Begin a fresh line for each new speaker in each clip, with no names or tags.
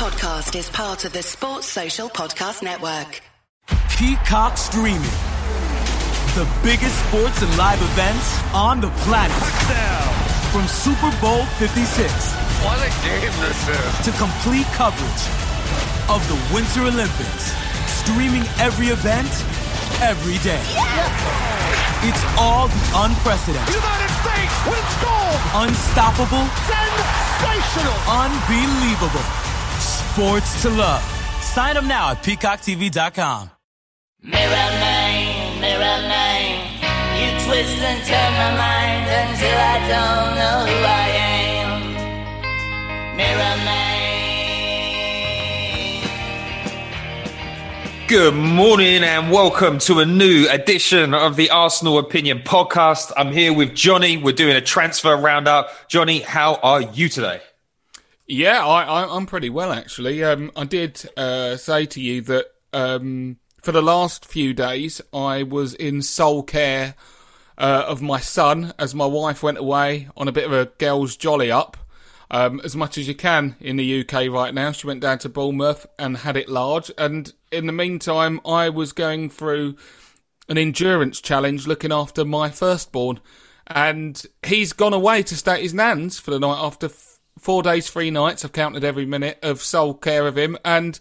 podcast is part of the Sports Social Podcast Network.
Peacock Streaming. The biggest sports and live events on the planet. From Super Bowl 56
What a game this is.
to complete coverage of the Winter Olympics. Streaming every event, every day. It's all the unprecedented,
United States wins gold.
unstoppable,
Sensational.
unbelievable. Sports to love. Sign up now at peacocktv.com.
Mirror man, mirror man, you twist and turn my mind until I don't know who I am. Mirror man.
Good morning and welcome to a new edition of the Arsenal Opinion podcast. I'm here with Johnny. We're doing a transfer roundup. Johnny, how are you today?
Yeah, I, I'm pretty well actually. Um, I did uh, say to you that um, for the last few days I was in sole care uh, of my son as my wife went away on a bit of a girls' jolly up. Um, as much as you can in the UK right now. She went down to Bournemouth and had it large. And in the meantime, I was going through an endurance challenge looking after my firstborn. And he's gone away to stay at his nan's for the night after four days, three nights. I've counted every minute of sole care of him. And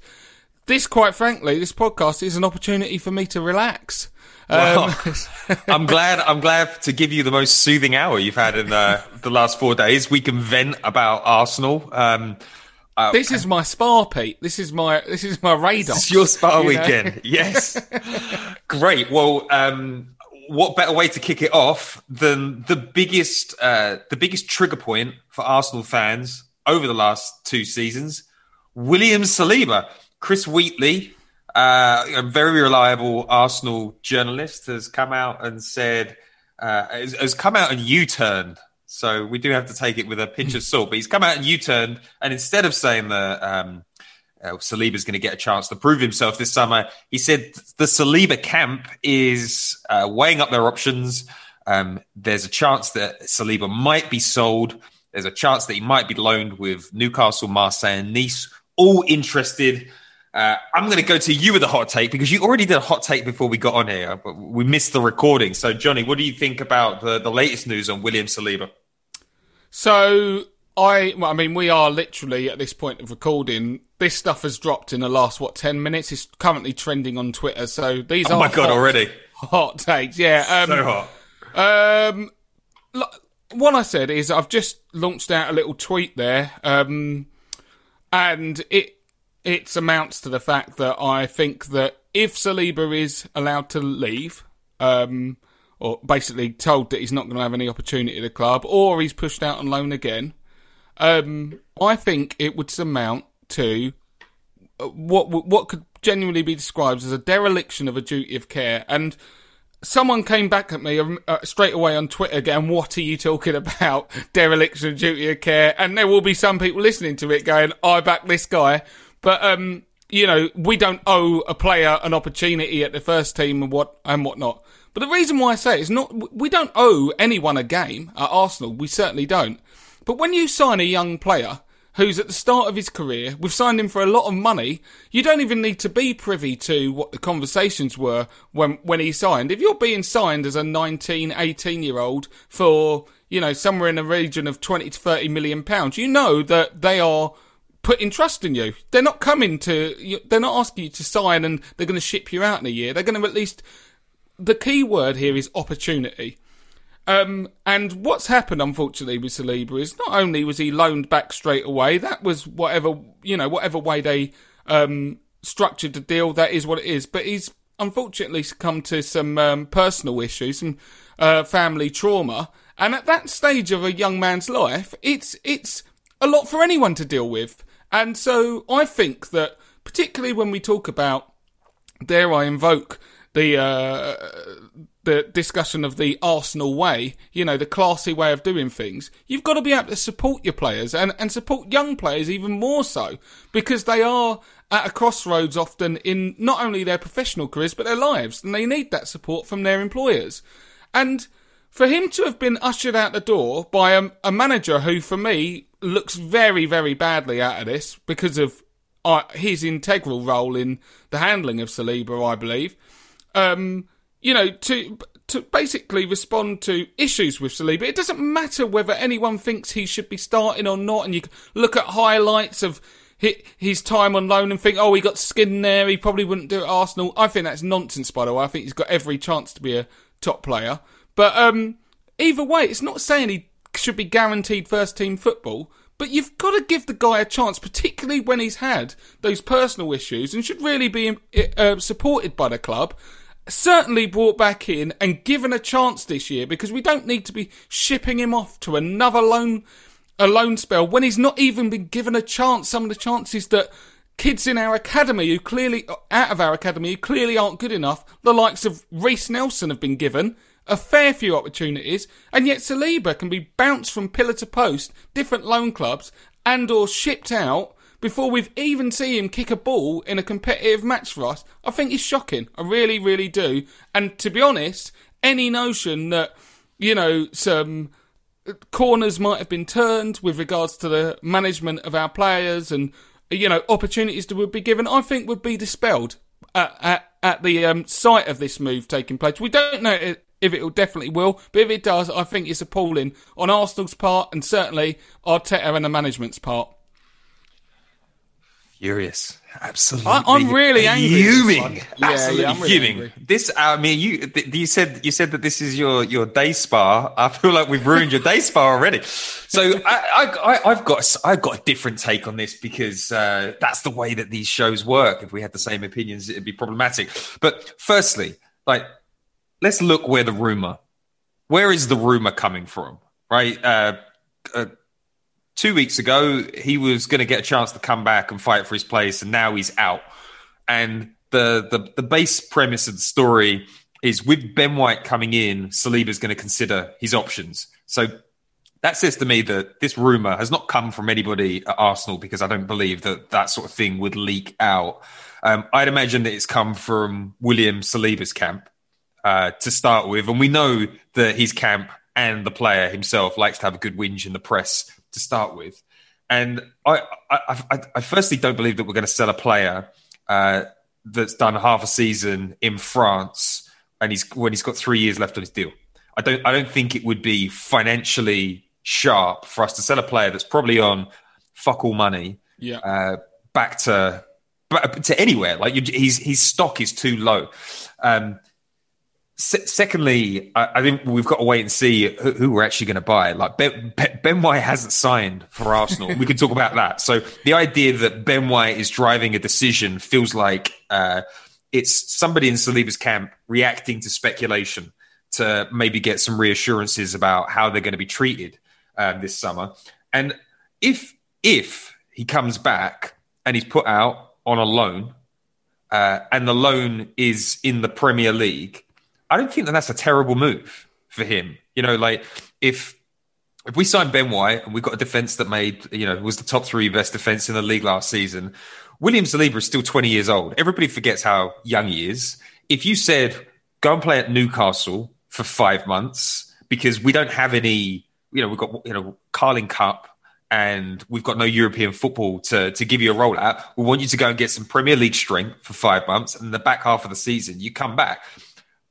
this, quite frankly, this podcast is an opportunity for me to relax. Um,
I'm glad. I'm glad to give you the most soothing hour you've had in the, the last four days. We can vent about Arsenal. Um, uh,
this is my spa, Pete. This is my this is my radar.
It's your spa
you know?
weekend. Yes. Great. Well, um, what better way to kick it off than the biggest, uh, the biggest trigger point for Arsenal fans over the last two seasons? William Saliba, Chris Wheatley, uh, a very reliable Arsenal journalist, has come out and said, uh, has, has come out and U-turned. So we do have to take it with a pinch of salt. But he's come out and U-turned, and instead of saying that um, uh, Saliba's going to get a chance to prove himself this summer. He said the Saliba camp is uh, weighing up their options. Um, there's a chance that Saliba might be sold. There's a chance that he might be loaned with Newcastle, Marseille, and Nice, all interested. Uh, I'm going to go to you with a hot take because you already did a hot take before we got on here, but we missed the recording. So, Johnny, what do you think about the, the latest news on William Saliba?
So I, well, I mean, we are literally at this point of recording. This stuff has dropped in the last what ten minutes. It's currently trending on Twitter. So these
Oh
are
my God,
hot-
already.
hot takes. Yeah. Um,
so hot.
Um, lo- what I said is I've just launched out a little tweet there, um, and it it amounts to the fact that I think that if Saliba is allowed to leave, um, or basically told that he's not going to have any opportunity at the club, or he's pushed out on loan again, um, I think it would amount to uh, what what could genuinely be described as a dereliction of a duty of care and someone came back at me um, uh, straight away on Twitter going, What are you talking about? Dereliction of duty of care. And there will be some people listening to it going, I back this guy. But, um, you know, we don't owe a player an opportunity at the first team and what, and whatnot. But the reason why I say it is not, we don't owe anyone a game at Arsenal. We certainly don't. But when you sign a young player, who's at the start of his career. We've signed him for a lot of money. You don't even need to be privy to what the conversations were when, when he signed. If you're being signed as a 19, 18 year old for, you know, somewhere in the region of 20 to 30 million pounds, you know that they are putting trust in you. They're not coming to, they're not asking you to sign and they're going to ship you out in a year. They're going to at least, the key word here is opportunity. Um, and what's happened, unfortunately, with Saliba is not only was he loaned back straight away, that was whatever, you know, whatever way they, um, structured the deal, that is what it is. But he's unfortunately succumbed to some, um, personal issues, some, uh, family trauma. And at that stage of a young man's life, it's, it's a lot for anyone to deal with. And so I think that, particularly when we talk about dare I invoke the uh, the discussion of the Arsenal way, you know, the classy way of doing things, you've got to be able to support your players and, and support young players even more so because they are at a crossroads often in not only their professional careers but their lives and they need that support from their employers. And for him to have been ushered out the door by a, a manager who, for me, looks very, very badly out of this because of uh, his integral role in the handling of Saliba, I believe. Um, you know, to to basically respond to issues with Saliba. It doesn't matter whether anyone thinks he should be starting or not, and you look at highlights of his time on loan and think, oh, he got skin there, he probably wouldn't do it at Arsenal. I think that's nonsense, by the way. I think he's got every chance to be a top player. But um, either way, it's not saying he should be guaranteed first team football. But you've got to give the guy a chance, particularly when he's had those personal issues and should really be uh, supported by the club certainly brought back in and given a chance this year because we don't need to be shipping him off to another loan a loan spell when he's not even been given a chance. Some of the chances that kids in our academy who clearly out of our academy who clearly aren't good enough, the likes of Reiss Nelson have been given a fair few opportunities, and yet Saliba can be bounced from pillar to post, different loan clubs, and or shipped out before we've even seen him kick a ball in a competitive match for us, I think is shocking. I really, really do. And to be honest, any notion that, you know, some corners might have been turned with regards to the management of our players and, you know, opportunities that would be given, I think would be dispelled at, at, at the um, sight of this move taking place. We don't know if it will definitely will, but if it does, I think it's appalling on Arsenal's part and certainly Arteta and the management's part.
Furious. Absolutely.
I, am really angry.
Fuming.
Absolutely yeah, really
fuming.
Angry.
This, I mean, you, th- you said, you said that this is your, your day spa. I feel like we've ruined your day spa already. So I, I, have got, I've got a different take on this because, uh, that's the way that these shows work. If we had the same opinions, it'd be problematic. But firstly, like, let's look where the rumor, where is the rumor coming from? Right? Uh, uh two weeks ago, he was going to get a chance to come back and fight for his place, and now he's out. And the the, the base premise of the story is with Ben White coming in, Saliba's going to consider his options. So that says to me that this rumor has not come from anybody at Arsenal because I don't believe that that sort of thing would leak out. Um, I'd imagine that it's come from William Saliba's camp uh, to start with, and we know that his camp and the player himself likes to have a good whinge in the press to start with. And I, I, I, I firstly don't believe that we're going to sell a player uh, that's done half a season in France and he's when he's got three years left on his deal. I don't, I don't think it would be financially sharp for us to sell a player that's probably on fuck all money.
Yeah.
Uh, back to to anywhere. Like you, his his stock is too low. Um, secondly, I, I, think we've got to wait and see who, who we're actually going to buy. Like Ben, ben White hasn't signed for Arsenal. we can talk about that. So the idea that Ben White is driving a decision feels like uh, it's somebody in Saliba's camp reacting to speculation to maybe get some reassurances about how they're going to be treated um, this summer. And if if he comes back and he's put out on a loan, uh, and the loan is in the Premier League I don't think that that's a terrible move for him. You know, like if if we sign Ben White and we've got a defense that made, you know, was the top three best defense in the league last season, William Saliba is still 20 years old. Everybody forgets how young he is. If you said, go and play at Newcastle for five months because we don't have any, you know, we've got, you know, Carling Cup and we've got no European football to, to give you a roll at. We want you to go and get some Premier League strength for five months. And the back half of the season, you come back.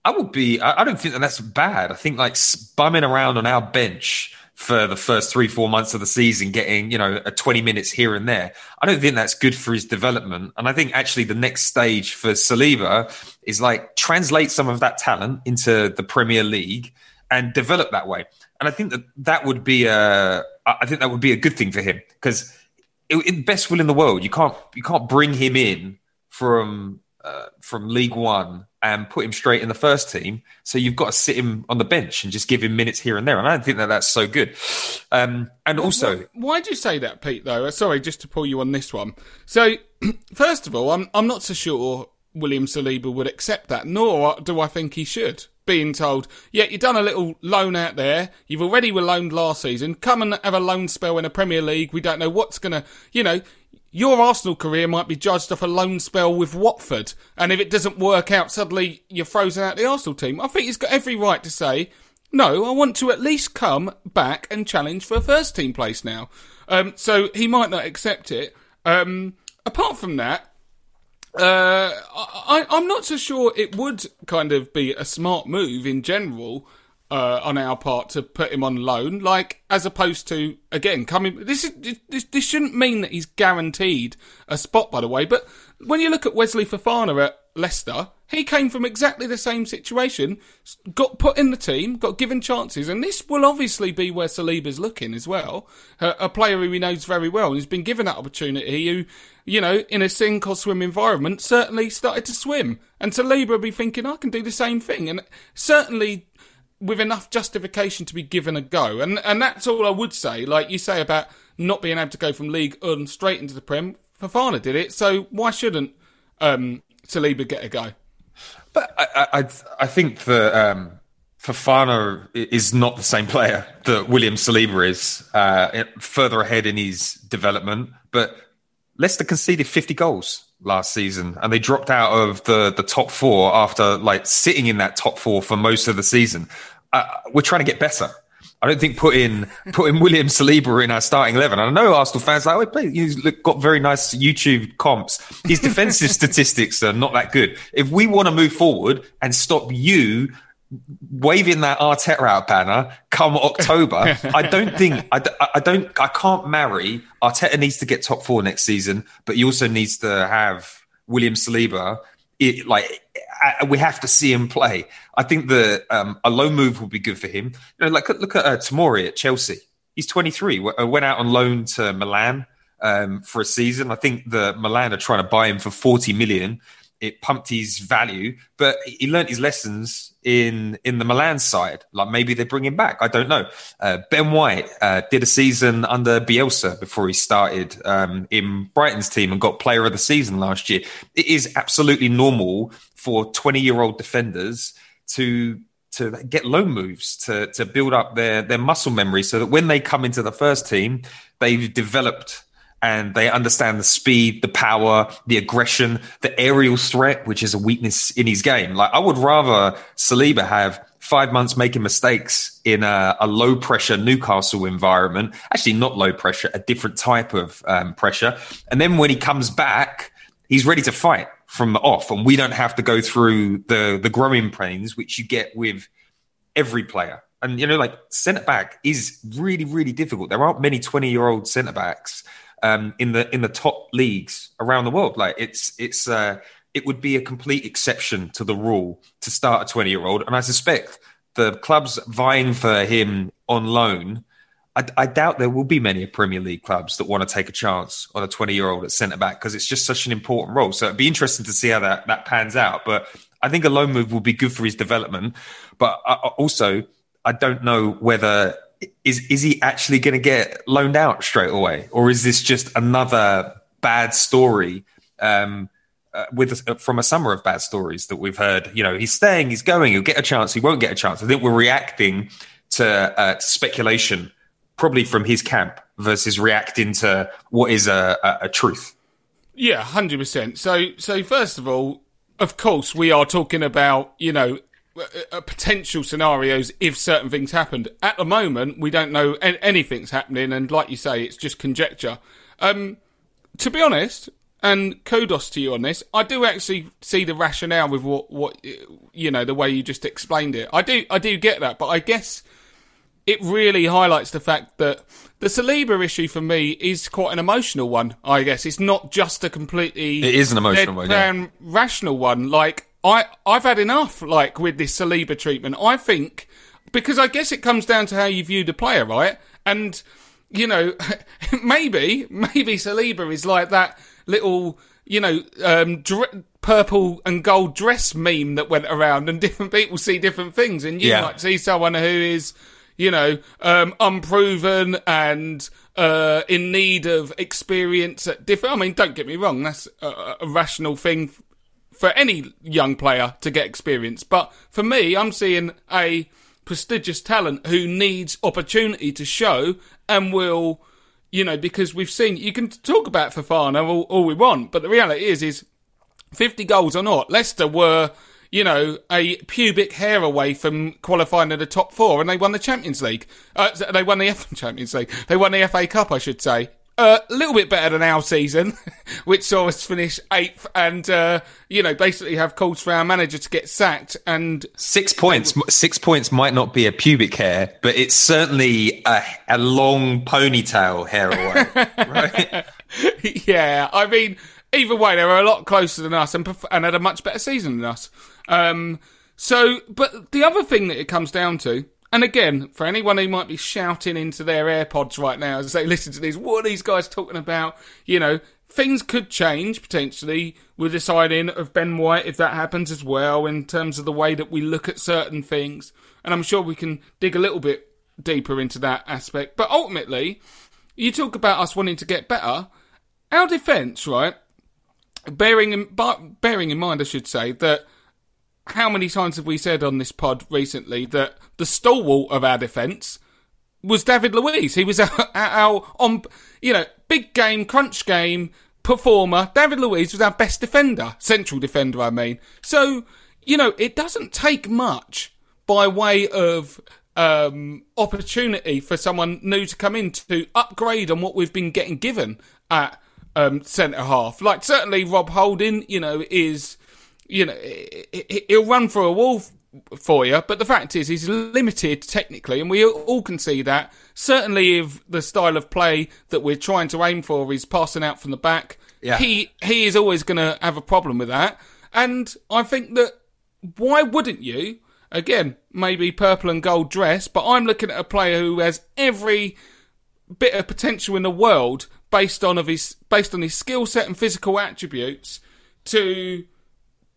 I would be. I, don't think that that's bad. I think like bumming around on our bench for the first three, four months of the season, getting, you know, a 20 minutes here and there. I don't think that's good for his development. And I think actually the next stage for Saliba is like translate some of that talent into the Premier League and develop that way. And I think that that would be a, I think that would be a good thing for him because best will in the world, you can't, you can't bring him in from, uh, from League One and put him straight in the first team. So you've got to sit him on the bench and just give him minutes here and there. And I don't think that that's so good. Um, and also,
why do you say that, Pete? Though, uh, sorry, just to pull you on this one. So, first of all, I'm I'm not so sure William Saliba would accept that, nor do I think he should. Being told, yeah, you've done a little loan out there. You've already were loaned last season. Come and have a loan spell in a Premier League. We don't know what's gonna, you know, your Arsenal career might be judged off a loan spell with Watford, and if it doesn't work out, suddenly you're frozen out the Arsenal team. I think he's got every right to say, no, I want to at least come back and challenge for a first team place now. Um, so he might not accept it. Um, apart from that, uh, I, I'm not so sure it would kind of be a smart move in general uh, on our part to put him on loan, like as opposed to again coming. This is this, this shouldn't mean that he's guaranteed a spot, by the way. But when you look at Wesley Fofana at Leicester, he came from exactly the same situation, got put in the team, got given chances, and this will obviously be where Saliba's looking as well. A, a player who he knows very well and has been given that opportunity, who, you know, in a sink or swim environment, certainly started to swim. And Saliba will be thinking, I can do the same thing. And certainly with enough justification to be given a go. And and that's all I would say. Like you say about not being able to go from League One straight into the Prem. Fofana did it, so why shouldn't um, Saliba get a go?
But I, I, I think that um, Fofana is not the same player that William Saliba is. Uh, further ahead in his development, but Leicester conceded 50 goals last season, and they dropped out of the the top four after like sitting in that top four for most of the season. Uh, we're trying to get better. I don't think putting putting William Saliba in our starting eleven. I know Arsenal fans like, oh, play, he's got very nice YouTube comps. His defensive statistics are not that good. If we want to move forward and stop you waving that Arteta out banner come October. I don't think I, I don't I can't marry Arteta needs to get top four next season, but he also needs to have William Saliba. It, like we have to see him play. I think the um, a loan move will be good for him. You know, like look at uh, Tomori at Chelsea. He's 23. Uh, went out on loan to Milan um, for a season. I think the Milan are trying to buy him for 40 million it pumped his value, but he learned his lessons in in the Milan side. Like maybe they bring him back. I don't know. Uh, ben White uh, did a season under Bielsa before he started um, in Brighton's team and got Player of the Season last year. It is absolutely normal for twenty year old defenders to to get loan moves to to build up their their muscle memory so that when they come into the first team, they've developed and they understand the speed, the power, the aggression, the aerial threat, which is a weakness in his game. Like I would rather Saliba have five months making mistakes in a, a low pressure Newcastle environment. Actually, not low pressure, a different type of um, pressure. And then when he comes back, he's ready to fight from off, and we don't have to go through the the growing pains which you get with every player. And you know, like centre back is really, really difficult. There aren't many twenty year old centre backs um, in the in the top leagues around the world. Like it's it's uh, it would be a complete exception to the rule to start a 20 year old, and I suspect the clubs vying for him on loan. I, I, doubt there will be many Premier League clubs that want to take a chance on a 20 year old at centre back because it's just such an important role. So it'd be interesting to see how that, that pans out. But I think a loan move will be good for his development. But I, also, I don't know whether is is he actually going to get loaned out straight away, or is this just another bad story um, uh, with uh, from a summer of bad stories that we've heard? You know, he's staying, he's going, he'll get a chance, he won't get a chance. I think we're reacting to, uh, speculation, probably from his camp, versus reacting to what is a, a, a truth.
Yeah, hundred percent. So, so first of all, of course, we are talking about you know uh, uh, potential scenarios if certain things happened. At the moment, we don't know anything's happening, and like you say, it's just conjecture. Um, to be honest, and kudos to you on this, I do actually see the rationale with what, what you know, the way you just explained it. I do, I do get that, but I guess it really highlights the fact that the Saliba issue for me is quite an emotional one. I guess it's not just a completely
it is an emotional one, yeah.
rational one. Like I I've had enough like with this Saliba treatment. I think because I guess it comes down to how you view the player, right? And you know, maybe maybe Saliba is like that little you know um, dr- purple and gold dress meme that went around, and different people see different things, and you yeah. might see someone who is you know um, unproven and uh, in need of experience at different. I mean, don't get me wrong, that's a, a rational thing for any young player to get experience. But for me, I'm seeing a prestigious talent who needs opportunity to show and will, you know, because we've seen, you can talk about Fofana all, all we want, but the reality is, is 50 goals or not, Leicester were, you know, a pubic hair away from qualifying in the top four and they won the Champions League. Uh, they won the F Champions League. They won the FA Cup, I should say. A little bit better than our season, which saw us finish eighth and, uh, you know, basically have calls for our manager to get sacked. And
six points, six points might not be a pubic hair, but it's certainly a, a long ponytail hair away, right?
yeah, I mean, either way, they were a lot closer than us and, perf- and had a much better season than us. Um, so, but the other thing that it comes down to, and again, for anyone who might be shouting into their AirPods right now as they listen to these, what are these guys talking about? You know, things could change potentially with the signing of Ben White if that happens as well, in terms of the way that we look at certain things. And I'm sure we can dig a little bit deeper into that aspect. But ultimately, you talk about us wanting to get better. Our defence, right? Bearing in, bearing in mind, I should say, that how many times have we said on this pod recently that the stalwart of our defence was David Luiz? He was our, our on, you know, big game, crunch game performer. David Luiz was our best defender, central defender, I mean. So, you know, it doesn't take much by way of um, opportunity for someone new to come in to upgrade on what we've been getting given at um, centre half. Like certainly Rob Holding, you know, is you know, he'll run for a wall for you. But the fact is, he's limited technically, and we all can see that. Certainly, if the style of play that we're trying to aim for is passing out from the back, yeah. he he is always going to have a problem with that. And I think that why wouldn't you? Again, maybe purple and gold dress, but I'm looking at a player who has every bit of potential in the world based on of his based on his skill set and physical attributes to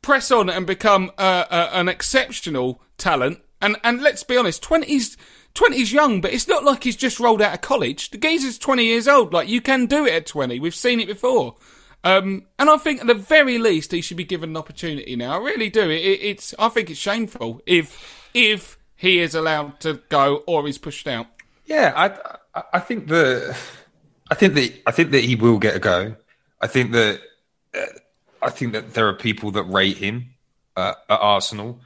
press on and become uh, uh, an exceptional talent. And and let's be honest, twenties. 20's young, but it's not like he's just rolled out of college. The geezer's 20 years old. Like, you can do it at 20. We've seen it before. Um, and I think at the very least he should be given an opportunity now. I really do. It, it, it's, I think it's shameful if, if he is allowed to go or he's pushed out.
Yeah, I, I think that, I think that, I think that he will get a go. I think that uh, I think that there are people that rate him uh, at Arsenal,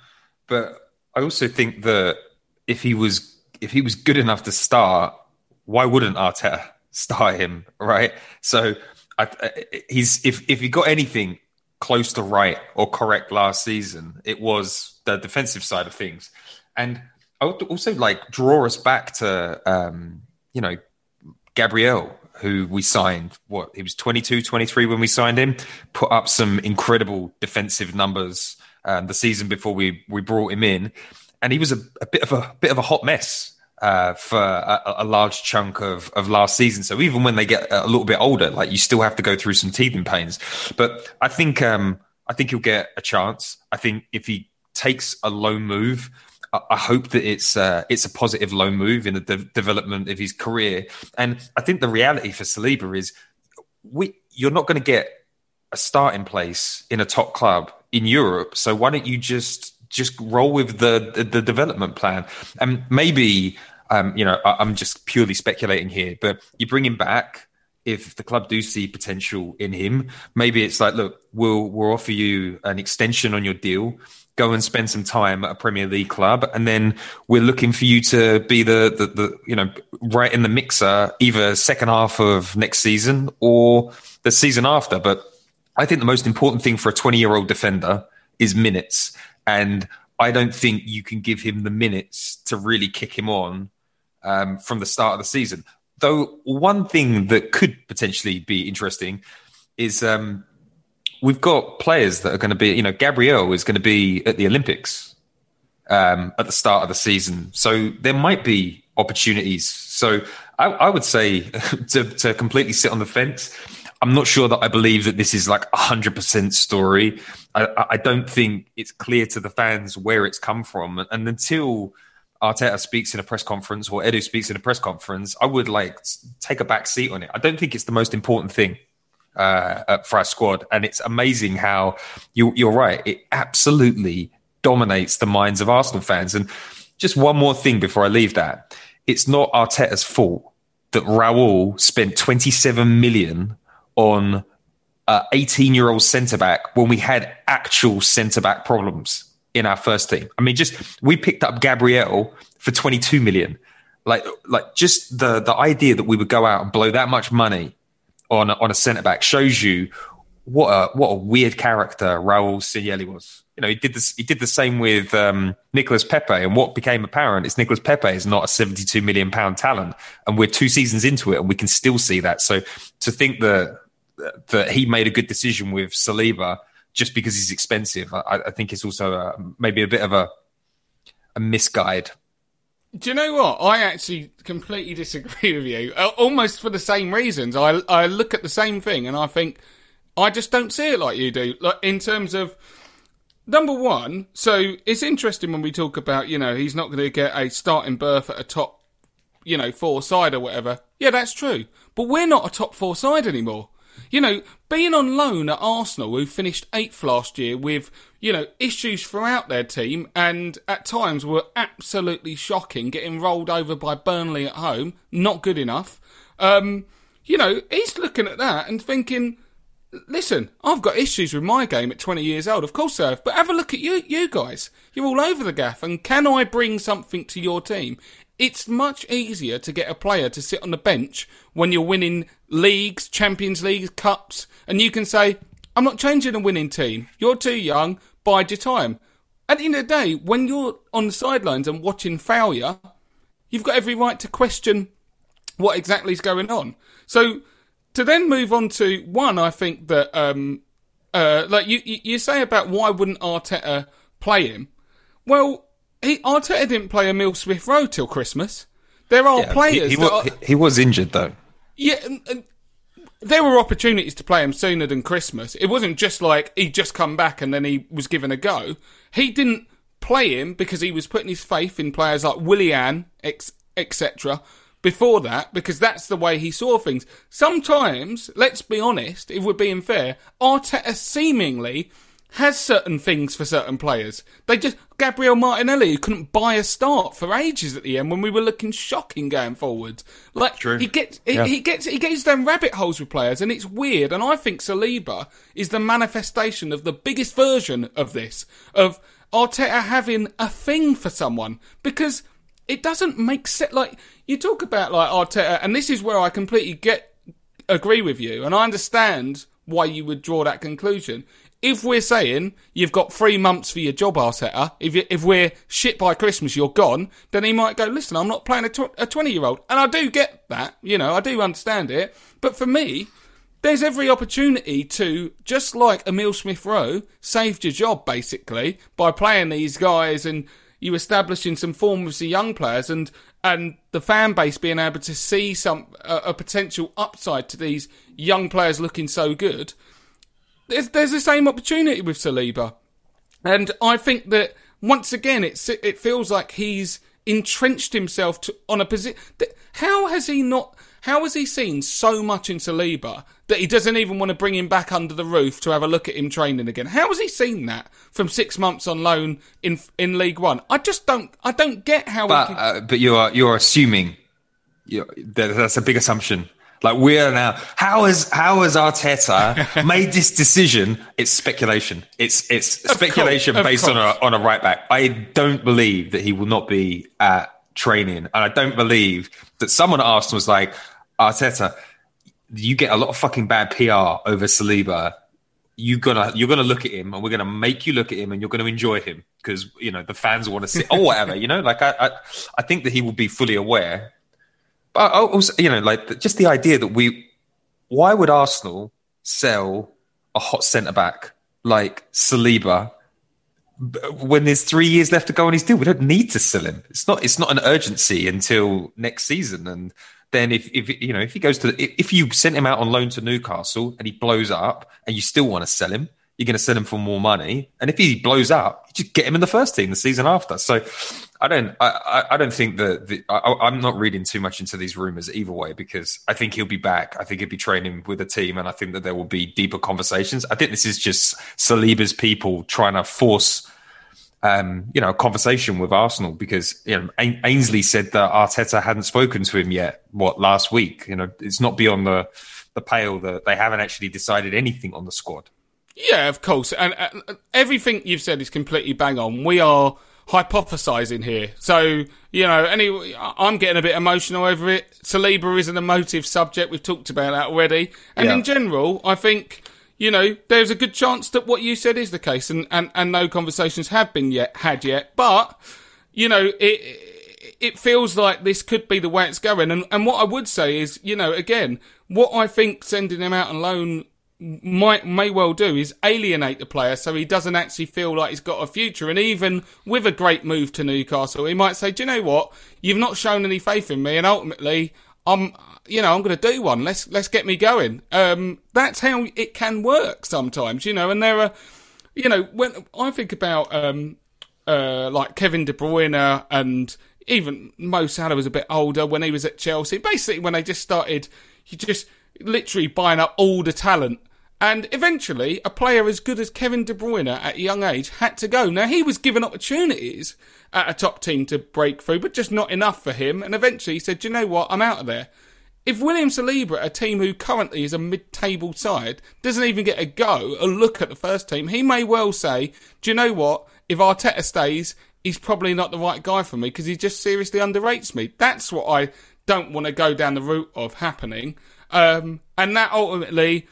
but I also think that if he was if he was good enough to start, why wouldn't Arteta start him? Right. So I, he's if if he got anything close to right or correct last season, it was the defensive side of things, and I would also like draw us back to um, you know Gabriel who we signed, what, he was 22, 23 when we signed him, put up some incredible defensive numbers um, the season before we, we brought him in. And he was a, a bit of a bit of a hot mess uh, for a, a, large chunk of, of last season. So even when they get a little bit older, like you still have to go through some teething pains. But I think um, I think he'll get a chance. I think if he takes a low move, I hope that it's uh, it's a positive low move in the de- development of his career. And I think the reality for Saliba is we you're not going to get a starting place in a top club in Europe. So why don't you just just roll with the the, the development plan? And maybe um, you know I, I'm just purely speculating here, but you bring him back if the club do see potential in him, maybe it's like, look, we'll we'll offer you an extension on your deal go and spend some time at a Premier League club, and then we're looking for you to be the, the, the you know right in the mixer either second half of next season or the season after. But I think the most important thing for a 20 year old defender is minutes, and I don't think you can give him the minutes to really kick him on um, from the start of the season. Though one thing that could potentially be interesting is um, we've got players that are going to be, you know, Gabriel is going to be at the Olympics um, at the start of the season. So there might be opportunities. So I, I would say to, to completely sit on the fence. I'm not sure that I believe that this is like a hundred percent story. I, I, don't think it's clear to the fans where it's come from. And until Arteta speaks in a press conference or Edu speaks in a press conference, I would like take a back seat on it. I don't think it's the most important thing uh, for our squad. And it's amazing how you, you're right. It absolutely dominates the minds of Arsenal fans. And just one more thing before I leave that. It's not Arteta's fault that Raul spent 27 million on uh, 18 year old centre back when we had actual centre back problems in our first team. I mean, just we picked up Gabriel for 22 million. Like, like just the the idea that we would go out and blow that much money on on a centre back shows you what a what a weird character Raul Sanllehi was. You know, he did this. He did the same with um, Nicolas Pepe, and what became apparent is Nicolas Pepe is not a seventy-two million pound talent, and we're two seasons into it, and we can still see that. So to think that that he made a good decision with Saliba just because he's expensive, I, I think it's also a, maybe a bit of a a misguide.
Do you know what? I actually completely disagree with you. Uh, almost for the same reasons. I I look at the same thing and I think I just don't see it like you do. Like in terms of number one, so it's interesting when we talk about you know he's not going to get a starting berth at a top you know four side or whatever. Yeah, that's true. But we're not a top four side anymore. You know, being on loan at Arsenal, who finished eighth last year with, you know, issues throughout their team and at times were absolutely shocking, getting rolled over by Burnley at home, not good enough. Um, you know, he's looking at that and thinking, listen, I've got issues with my game at 20 years old. Of course I have. But have a look at you, you guys. You're all over the gaff. And can I bring something to your team? It's much easier to get a player to sit on the bench when you're winning leagues, Champions Leagues, Cups, and you can say, I'm not changing a winning team. You're too young. Bide your time. At the end of the day, when you're on the sidelines and watching failure, you've got every right to question what exactly is going on. So to then move on to one, I think that um, uh, like you you say about why wouldn't Arteta play him? Well, he Arteta didn't play Emil Smith Rowe till Christmas. There are
Yeah,
players.
He, he, was,
are-
he was injured though.
yeah, there were opportunities to play him sooner than Christmas. It wasn't just like he just come back and then he was given a go. He didn't play him because he was putting his faith in players like Willian, etc. Before that, because that's the way he saw things. Sometimes, let's be honest, if we're being fair, Arteta seemingly has certain things for certain players. They just Gabriel Martinelli who couldn't buy a start for ages at the end when we were looking shocking going forward. Like
True.
he gets he,
Yeah.
he gets he gets down rabbit holes with players and it's weird and I think Saliba is the manifestation of the biggest version of this of Arteta having a thing for someone because it doesn't make sense like you talk about like Arteta and this is where I completely get agree with you, and I understand why you would draw that conclusion. If we're saying you've got three months for your job, Arteta, if you, if we're shit by Christmas, you're gone, then he might go, listen, I'm not playing a tw- a 20 year old. And I do get that, you know, I do understand it. But for me, there's every opportunity to, just like Emil Smith Rowe saved your job basically by playing these guys and you establishing some form with the young players and and the fan base being able to see some a, a potential upside to these young players looking so good. There's there's the same opportunity with Saliba, and I think that once again it's it feels like he's entrenched himself to, on a position. How has he not? How has he seen so much in Saliba that he doesn't even want to bring him back under the roof to have a look at him training again? How has he seen that from six months on loan in in League One? I just don't. I don't get how.
But
can,
uh, but you are you're assuming you're, that's a big assumption. Like we are now. How has how has Arteta made this decision? It's speculation. It's it's speculation
course, of
based on a on a right back. I don't believe that he will not be at training, and I don't believe that someone at Arsenal was like Arteta. You get a lot of fucking bad PR over Saliba you gonna you're gonna look at him and we're gonna make you look at him and you're gonna enjoy him because you know the fans want to see or whatever you know like I, I I think that he will be fully aware but I also you know like just the idea that we why would Arsenal sell a hot centre back like Saliba when there's three years left to go on his deal we don't need to sell him it's not it's not an urgency until next season and then if, if you know if he goes to if you sent him out on loan to Newcastle and he blows up and you still want to sell him, you're going to sell him for more money. And if he blows up, you just get him in the first team the season after. So I don't I, I, don't think that the, I, I'm not reading too much into these rumors either way because I think he'll be back. I think he'll be training with a team, and I think that there will be deeper conversations. I think this is just Saliba's people trying to force um, you know, a conversation with Arsenal because you know Ainsley said that Arteta hadn't spoken to him yet. What last week? You know, it's not beyond the the pale that they haven't actually decided anything on the squad.
Yeah, of course. And uh, everything you've said is completely bang on. We are hypothesizing here. So, you know, anyway, I'm getting a bit emotional over it. Saliba is an emotive subject. We've talked about that already. And
Yeah.
in general, I think, you know, there's a good chance that what you said is the case and, and, and no conversations have been yet had yet. But, you know, it, it feels like this could be the way it's going. And, and what I would say is, you know, again, what I think sending him out on loan might may well do is alienate the player so he doesn't actually feel like he's got a future. And even with a great move to Newcastle, he might say, Do you know what? You've not shown any faith in me and ultimately I'm you know, I'm gonna do one. Let's let's get me going. Um that's how it can work sometimes, you know, and there are you know, when I think about um uh like Kevin De Bruyne and even Mo Salah was a bit older when he was at Chelsea. Basically when they just started you just literally buying up all the talent. And eventually, a player as good as Kevin De Bruyne at a young age had to go. Now, he was given opportunities at a top team to break through, but just not enough for him. And eventually he said, "Do you know what? I'm out of there. If William Saliba, a team who currently is a mid-table side, doesn't even get a go, a look at the first team, he may well say, do you know what? If Arteta stays, he's probably not the right guy for me because he just seriously underrates me. That's what I don't want to go down the route of happening. Um, and that ultimately,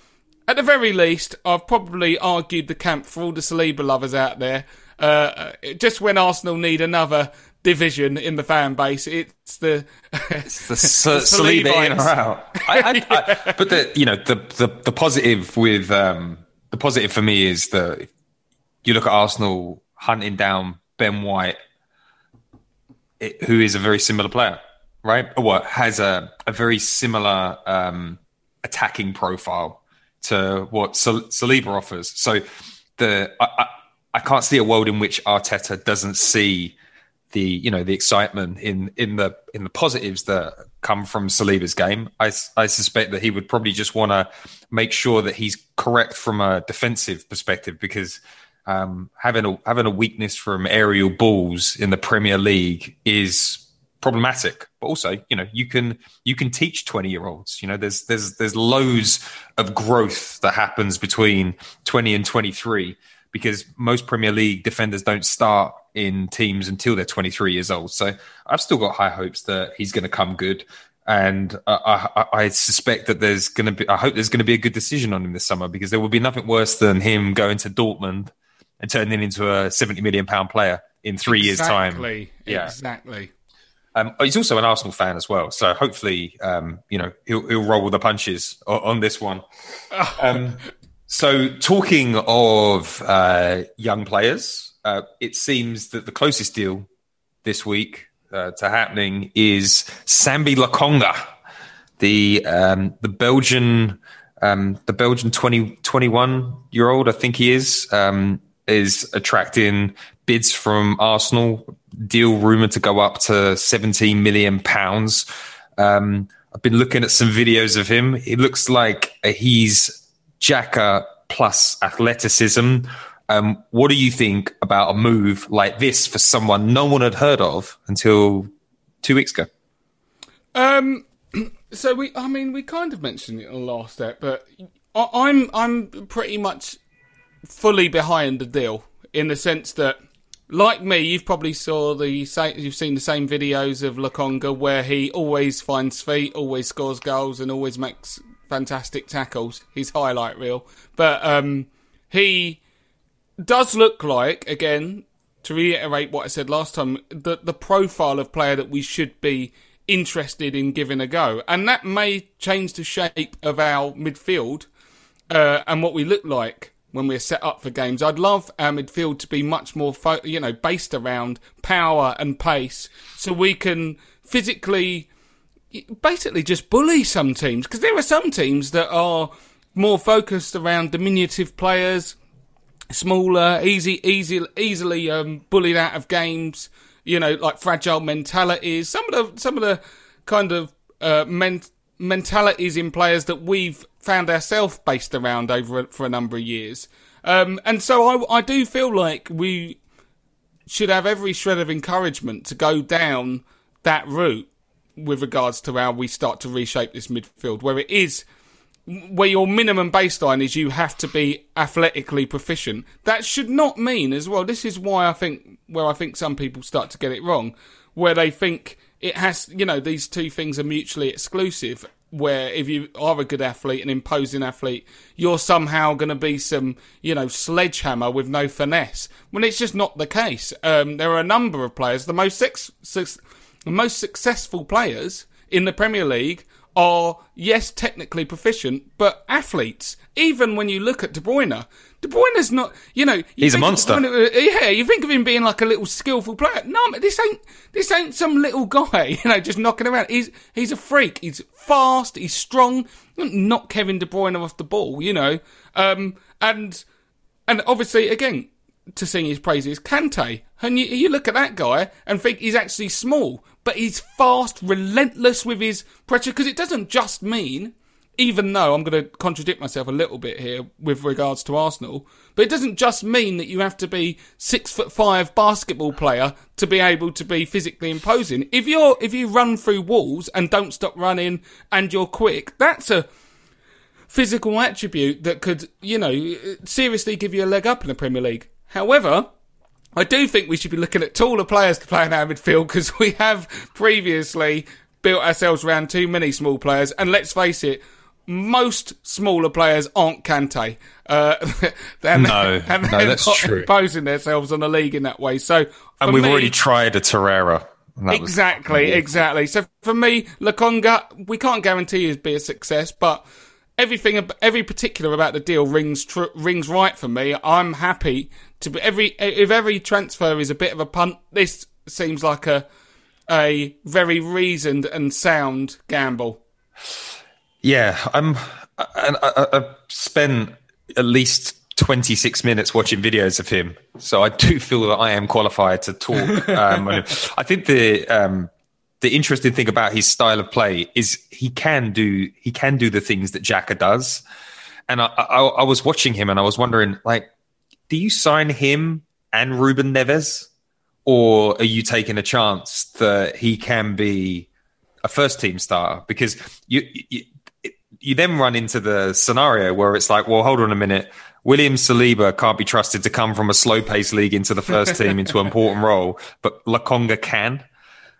at the very least, I've probably argued the camp for all the Saliba lovers out there. Uh, just when Arsenal need another division in the fan base, it's the
It's the S- Saliba in or out. I, I, I, but the you know the, the the positive with um the positive for me is that you look at Arsenal hunting down Ben White, it, who is a very similar player, right? What has a a very similar um attacking profile to what Sal- Saliba offers. So the I, I, I can't see a world in which Arteta doesn't see the you know the excitement in in the in the positives that come from Saliba's game. I, I suspect that he would probably just want to make sure that he's correct from a defensive perspective because um, having a having a weakness from aerial balls in the Premier League is problematic. But also, you know, you can you can teach twenty year olds. You know, there's there's there's loads of growth that happens between twenty and twenty three because most Premier League defenders don't start in teams until they're 23 years old. So I've still got high hopes that he's going to come good. And I, I, I suspect that there's going to be, I hope there's going to be a good decision on him this summer because there would be nothing worse than him going to Dortmund and turning into a 70 million pound player in three years' time.
Exactly.
Yeah.
Exactly.
Um, he's also an Arsenal fan as well, so hopefully, um, you know, he'll, he'll roll the punches on, on this one. Um, so, talking of uh, young players, uh, it seems that the closest deal this week uh, to happening is Sambi Lokonga, the um, the Belgian um, the Belgian 20, 21 year old, I think he is, um, is attracting bids from Arsenal. Deal rumored to go up to 17 million pounds. Um, I've been looking at some videos of him. It looks like he's Xhaka plus athleticism. Um, what do you think about a move like this for someone no one had heard of until two weeks ago?
Um, so we, I mean, we kind of mentioned it on the last step, but I, I'm, I'm pretty much fully behind the deal in the sense that, like me, you've probably saw the same, you've seen the same videos of Lokonga where he always finds feet, always scores goals, and always makes fantastic tackles. His highlight reel, but um, he does look like again to reiterate what I said last time, the the profile of player that we should be interested in giving a go, and that may change the shape of our midfield uh, and what we look like when we're set up for games. I'd love our midfield to be much more, fo- you know, based around power and pace, so we can physically, basically, just bully some teams because there are some teams that are more focused around diminutive players smaller, easy, easy, easily um, bullied out of games. You know, like fragile mentalities. Some of the some of the kind of uh, men- mentalities in players that we've found ourselves based around over for a number of years. Um, and so I, I do feel like we should have every shred of encouragement to go down that route with regards to how we start to reshape this midfield, where it is where your minimum baseline is you have to be athletically proficient. That should not mean as well. This is why I think where I think some people start to get it wrong, where they think it has, you know, these two things are mutually exclusive. Where if you are a good athlete, an imposing athlete, you're somehow going to be some, you know, sledgehammer with no finesse. When it's just not the case. Um, there are a number of players. The most sex, sex, the most successful players in the Premier League are, yes, technically proficient, but athletes. Even when you look at De Bruyne, De Bruyne's not, you know, you
He's a monster.
Bruyne- yeah, you think of him being like a little skillful player. No, this ain't this ain't some little guy, you know, just knocking around. He's he's a freak. He's fast. He's strong. Not Kevin De Bruyne off the ball, you know. Um, and and obviously, again, to sing his praises, Kante. And you, you look at that guy and think he's actually small, but he's fast, relentless with his pressure. Because it doesn't just mean, even though I'm going to contradict myself a little bit here with regards to Arsenal, but it doesn't just mean that you have to be six foot five basketball player to be able to be physically imposing. If you're if you run through walls and don't stop running and you're quick, that's a physical attribute that could, you know, seriously give you a leg up in the Premier League. However, I do think we should be looking at taller players to play in our midfield because we have previously built ourselves around too many small players. And let's face it, most smaller players aren't Kante. Uh, and,
No,
and
no,
they're
that's
not
true.
Imposing themselves on the league in that way. So,
And we've
me-
already tried a Torreira. that was
Exactly, exactly. So for me, Lokonga, we can't guarantee he'll be a success, but everything, every particular about the deal rings tr- rings right for me. I'm happy to be every if every transfer is a bit of a punt. This seems like a a very reasoned and sound gamble.
Yeah, I'm. And I, I, I've spent at least 26 minutes watching videos of him, so I do feel that I am qualified to talk. Um. I think the um, the interesting thing about his style of play is he can do he can do the things that Xhaka does, and I, I, I was watching him and I was wondering, like, do you sign him and Ruben Neves, or are you taking a chance that he can be a first team starter? Because you, you you then run into the scenario where it's like, well, hold on a minute. William Saliba can't be trusted to come from a slow paced league into the first team into an important role, but Lokonga can.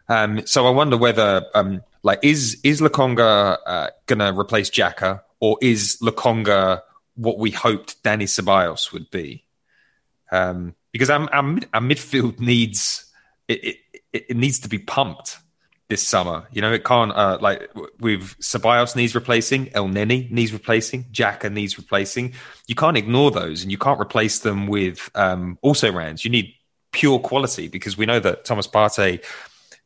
Um, so I wonder whether, um, like, is is Lokonga uh, going to replace Xhaka, or is Lokonga what we hoped Danny Ceballos would be? Um, because our, our, our midfield needs it, it it needs to be pumped this summer. You know, it can't uh, like with Ceballos needs replacing, El Neni needs replacing, Xhaka needs replacing. You can't ignore those, and you can't replace them with um, also rans. You need pure quality because we know that Thomas Partey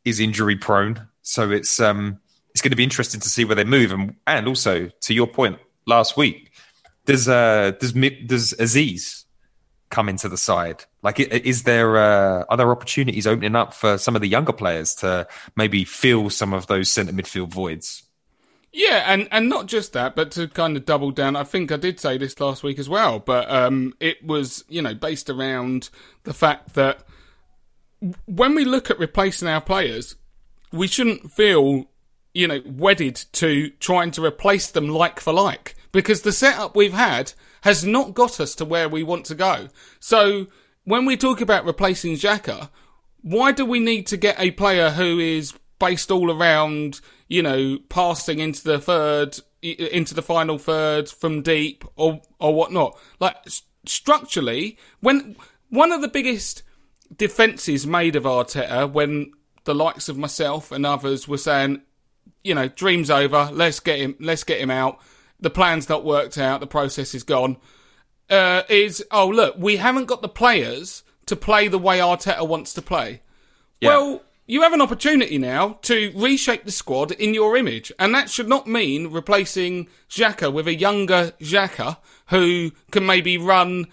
is injury prone. So it's um, it's going to be interesting to see where they move, and and also to your point last week, does uh, does does Azeez come into the side? Like, is there uh, are there opportunities opening up for some of the younger players to maybe fill some of those centre midfield voids?
Yeah, and, and not just that, but to kind of double down, I think I did say this last week as well, but um, it was, you know, based around the fact that when we look at replacing our players, we shouldn't feel, you know, wedded to trying to replace them like for like, because the setup we've had has not got us to where we want to go. So when we talk about replacing Xhaka, why do we need to get a player who is based all around, you know, passing into the third, into the final third from deep or or whatnot? Like s- structurally, when one of the biggest defences made of Arteta, when the likes of myself and others were saying, you know, dream's over, let's get him, let's get him out. The plan's not worked out, the process is gone uh, is oh look, we haven't got the players to play the way Arteta wants to play. Well, you have an opportunity now to reshape the squad in your image, and that should not mean replacing Xhaka with a younger Xhaka who can maybe run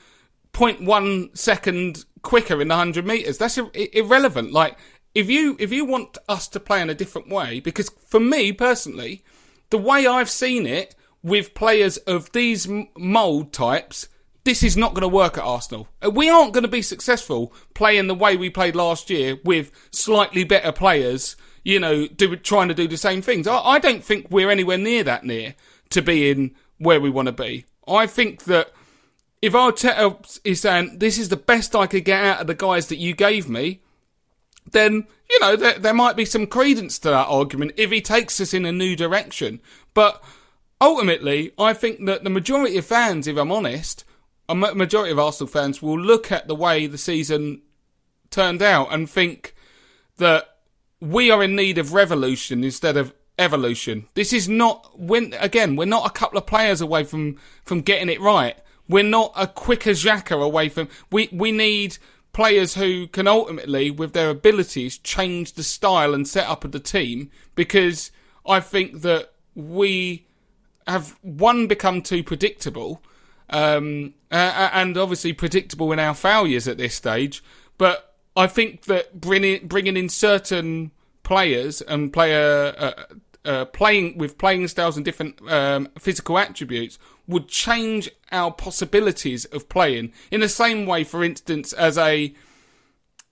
0.1 second quicker in the 100 meters. That's ir- irrelevant. Like if you if you want us to play in a different way, because for me personally, the way I've seen it with players of these mould types, this is not going to work at Arsenal. We aren't going to be successful playing the way we played last year with slightly better players, you know, do, trying to do the same things. I, I don't think we're anywhere near that near to being where we want to be. I think that if Arteta is saying this is the best I could get out of the guys that you gave me, then you know there, there might be some credence to that argument if he takes us in a new direction. But ultimately, I think that the majority of fans, if I'm honest, a majority of Arsenal fans will look at the way the season turned out and think that we are in need of revolution instead of evolution. This is not when again we're not a couple of players away from from getting it right. We're not a quicker Xhaka away from we we need players who can ultimately with their abilities change the style and setup of the team because I think that we have one become too predictable um, uh, and obviously predictable in our failures at this stage but I think that bringing bringing in certain players and player uh, uh, playing with playing styles and different um, physical attributes would change our possibilities of playing. In the same way, for instance, as a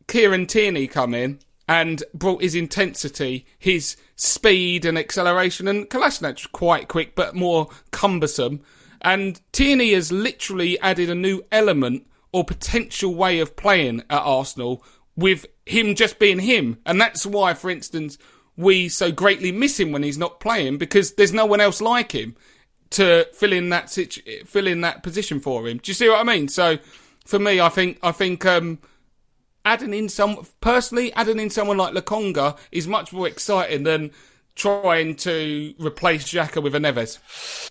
Kieran Tierney come in and brought his intensity, his speed and acceleration, and Kolasinac quite quick but more cumbersome. And Tierney has literally added a new element or potential way of playing at Arsenal with him just being him. And that's why, for instance, we so greatly miss him when he's not playing because there's no one else like him to fill in that situ- fill in that position for him. Do you see what I mean? So for me, I think I think um, adding in some personally adding in someone like Lokonga is much more exciting than trying to replace Xhaka with a Neves.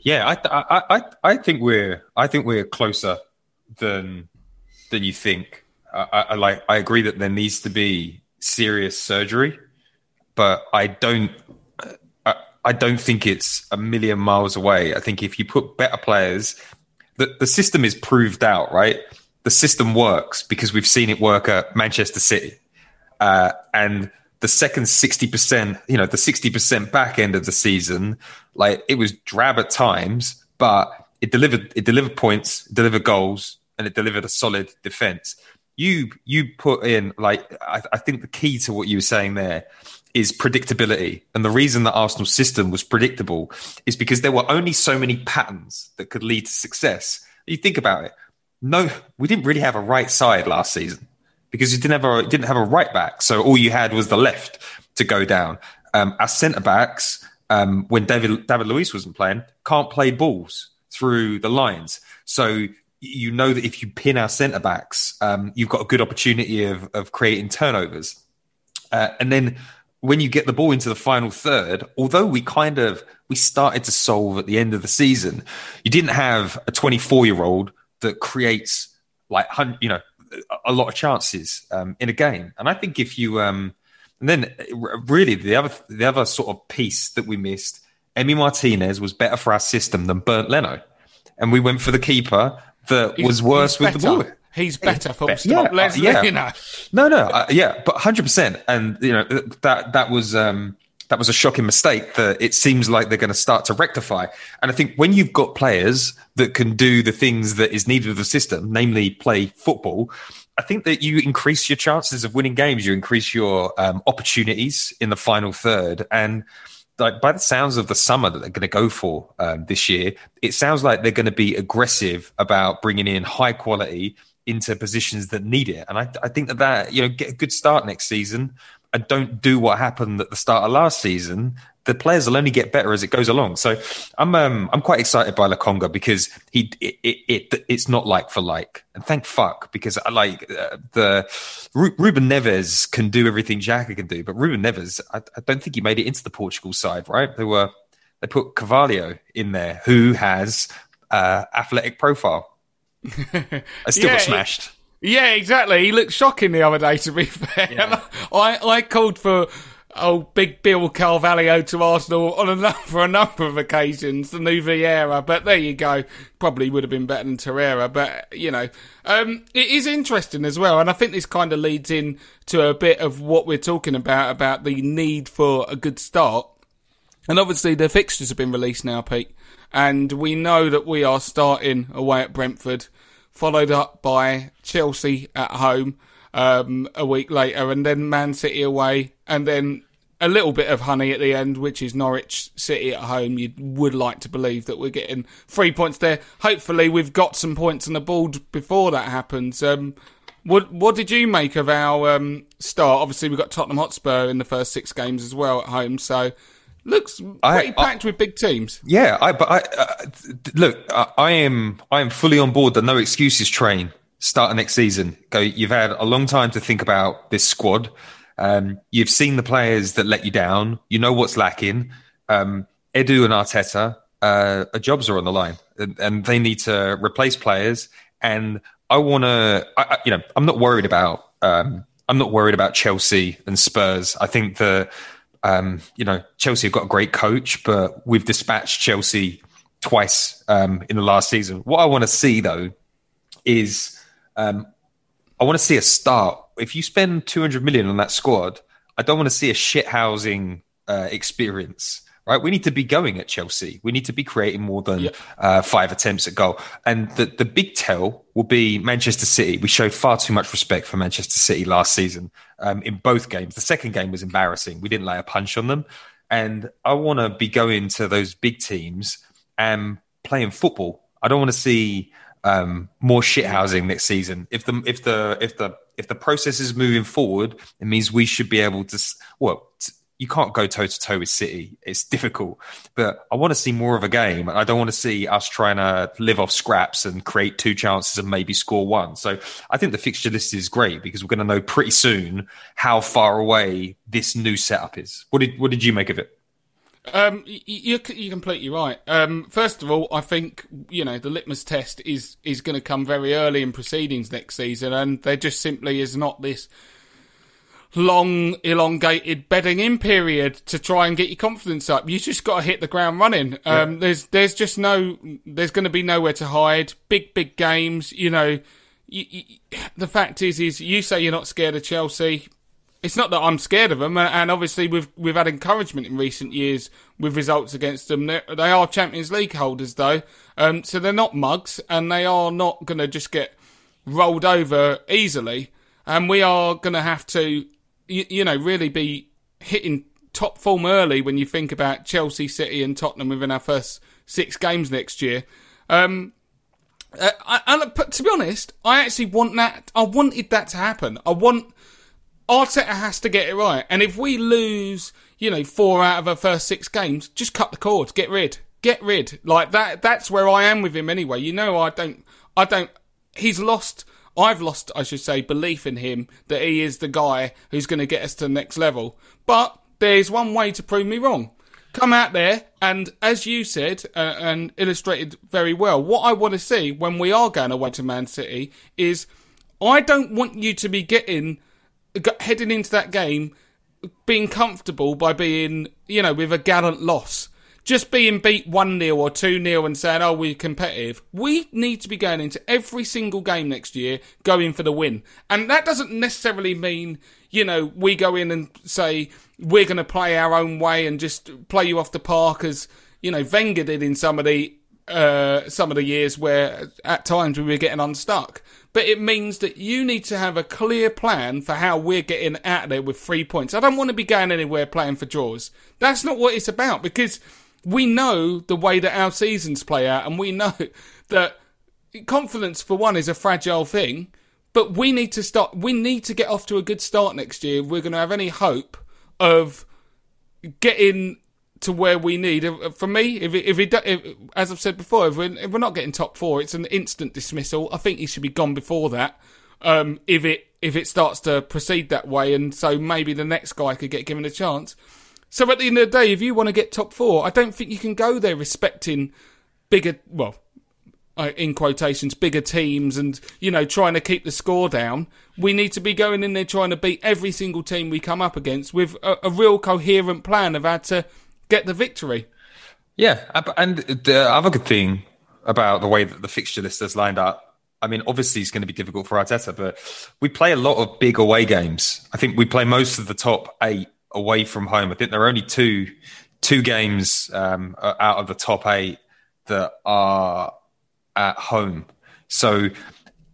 Yeah, I, I I I think we're I think we're closer than than you think. I, I like I agree that there needs to be serious surgery, but I don't I, I don't think it's a million miles away. I think if you put better players, the the system is proved out, right? The system works because we've seen it work at Manchester City, uh, and the second 60%, you know, the 60% back end of the season, like it was drab at times, but it delivered, it delivered points, delivered goals, and it delivered a solid defense. You you put in like I, I, think the key to what you were saying there is predictability. And the reason that arsenal's system was predictable is because there were only so many patterns that could lead to success. You think about it no we didn't really have a right side last season because you didn't have a didn't have a right back. So all you had was the left to go down. Um, our centre backs um, when david david luiz wasn't playing can't play balls through the lines. So you know that if you pin our centre backs, um, you've got a good opportunity of, of creating turnovers. Uh, and then when you get the ball into the final third, although we kind of we started to solve at the end of the season, you didn't have a 24 year old that creates like you know a lot of chances um, in a game. And I think if you um, and then really the other the other sort of piece that we missed, Emi Martinez was better for our system than Bernd Leno. And we went for the keeper that he's, was worse with better. the ball.
He's better for yeah, Leslie, yeah. you know.
No, no, uh, yeah, but hundred percent, and you know that that was um, that was a shocking mistake that it seems like they're going to start to rectify. And I think when you've got players that can do the things that is needed of the system, namely play football, I think that you increase your chances of winning games. You increase your um, opportunities in the final third, and like by the sounds of the summer that they're going to go for um, this year, it sounds like they're going to be aggressive about bringing in high quality into positions that need it. And I, I think that that you know get a good start next season and don't do what happened at the start of last season the players will only get better as it goes along. So I'm um, I'm quite excited by Lokonga because he it, it, it, it's not like for like, and thank fuck because I like uh, the Ruben Neves can do everything Xhaka can do, but Ruben Neves I, I, don't think he made it into the Portugal side. Right? They were they put Carvalho in there who has uh, athletic profile. I still yeah, got smashed.
Yeah, exactly. He looked shocking the other day. To be fair, yeah. I I called for oh, big Bill Carvalho to Arsenal on a, for a number of occasions, the new Vieira, but there you go. Probably would have been better than Torreira, but, you know, um, it is interesting as well, and I think this kind of leads in to a bit of what we're talking about, about the need for a good start. And obviously the fixtures have been released now, Pete, and we know that we are starting away at Brentford, followed up by Chelsea at home, um, a week later, and then Man City away, and then a little bit of honey at the end, which is Norwich City at home. You would like to believe that we're getting three points there. Hopefully, we've got some points on the board before that happens. Um, what what did you make of our um, start? Obviously, we've got Tottenham Hotspur in the first six games as well at home, so looks pretty
I-
packed with big teams.
Yeah, I but I uh, look, I, I am I am fully on board the no excuses train starting next season. Go, you've had a long time to think about this squad. Um, you've seen the players that let you down. You know what's lacking. Um, Edu and Arteta, uh, jobs are on the line, and, and they need to replace players. And I want to, I, I- you know, I'm not worried about. Um, I'm not worried about Chelsea and Spurs. I think that um, you know, Chelsea have got a great coach, but we've dispatched Chelsea twice um, in the last season. What I want to see though is um, I want to see a start. If you spend 200 million on that squad, I don't want to see a shit housing uh, experience. Right, we need to be going at Chelsea. We need to be creating more than uh, five attempts at goal. And the the big tell will be Manchester City. We showed far too much respect for Manchester City last season um, in both games. The second game was embarrassing. We didn't lay a punch on them. And I want to be going to those big teams and playing football. I don't want to see um, more shit housing next season. If the if the if the if the process is moving forward, it means we should be able to. Well, you can't go toe to toe with City. It's difficult, but I want to see more of a game. I don't want to see us trying to live off scraps and create two chances and maybe score one. So I think the fixture list is great because we're going to know pretty soon how far away this new setup is. What did what did you make of it?
Um, you're, you're completely right. Um, first of all, I think you know the litmus test is is going to come very early in proceedings next season, and there just simply is not this long, elongated bedding in period to try and get your confidence up. You just got to hit the ground running. Um, There's there's just no there's going to be nowhere to hide. Big big games, you know. You, you, the fact is, is you say you're not scared of Chelsea it's not that I'm scared of them, and obviously we've we've had encouragement in recent years with results against them. They're, they are Champions League holders though, um, so they're not mugs, and they are not going to just get rolled over easily. And we are going to have to, you, you know, really be hitting top form early when you think about Chelsea, City, and Tottenham within our first six games next year. Um, uh, I, but to be honest, I actually want that. I wanted that to happen. I want Arteta has to get it right. And if we lose, you know, four out of our first six games, just cut the cord, get rid, get rid. Like that. That's where I am with him anyway. You know, I don't, I don't. He's lost. I've lost, I should say, belief in him that he is the guy who's going to get us to the next level. But there's one way to prove me wrong. Come out there and, as you said uh, and illustrated very well, what I want to see when we are going away to Man City is I don't want you to be getting heading into that game being comfortable by being, you know, with a gallant loss. Just being beat 1 0 or 2 0 and saying, oh, we're competitive. We need to be going into every single game next year going for the win. And that doesn't necessarily mean, you know, we go in and say, we're going to play our own way and just play you off the park as, you know, Wenger did in some of the uh, some of the years where at times we were getting unstuck. But it means that you need to have a clear plan for how we're getting out of there with three points. I don't want to be going anywhere playing for draws. That's not what it's about because we know the way that our seasons play out and we know that confidence for one is a fragile thing. But we need to start. We need to get off to a good start next year. If we're going to have any hope of getting to where we need. If- For me, if it, if it, if, as I've said before, if we're, if we're not getting top four, it's an instant dismissal. I think he should be gone before that. Um, if it if it starts to proceed that way, and so maybe the next guy could get given a chance. So at the end of the day, if you want to get top four, I don't think you can go there respecting bigger, well, uh, in quotations, bigger teams and, you know, trying to keep the score down. We need to be going in there trying to beat every single team we come up against with a, a real coherent plan of how to get the victory.
Yeah, and the other good thing about the way that the fixture list has lined up, I mean, obviously it's going to be difficult for Arteta, but we play a lot of big away games. I think we play most of the top eight away from home. I think there are only two two games um, out of the top eight that are at home. So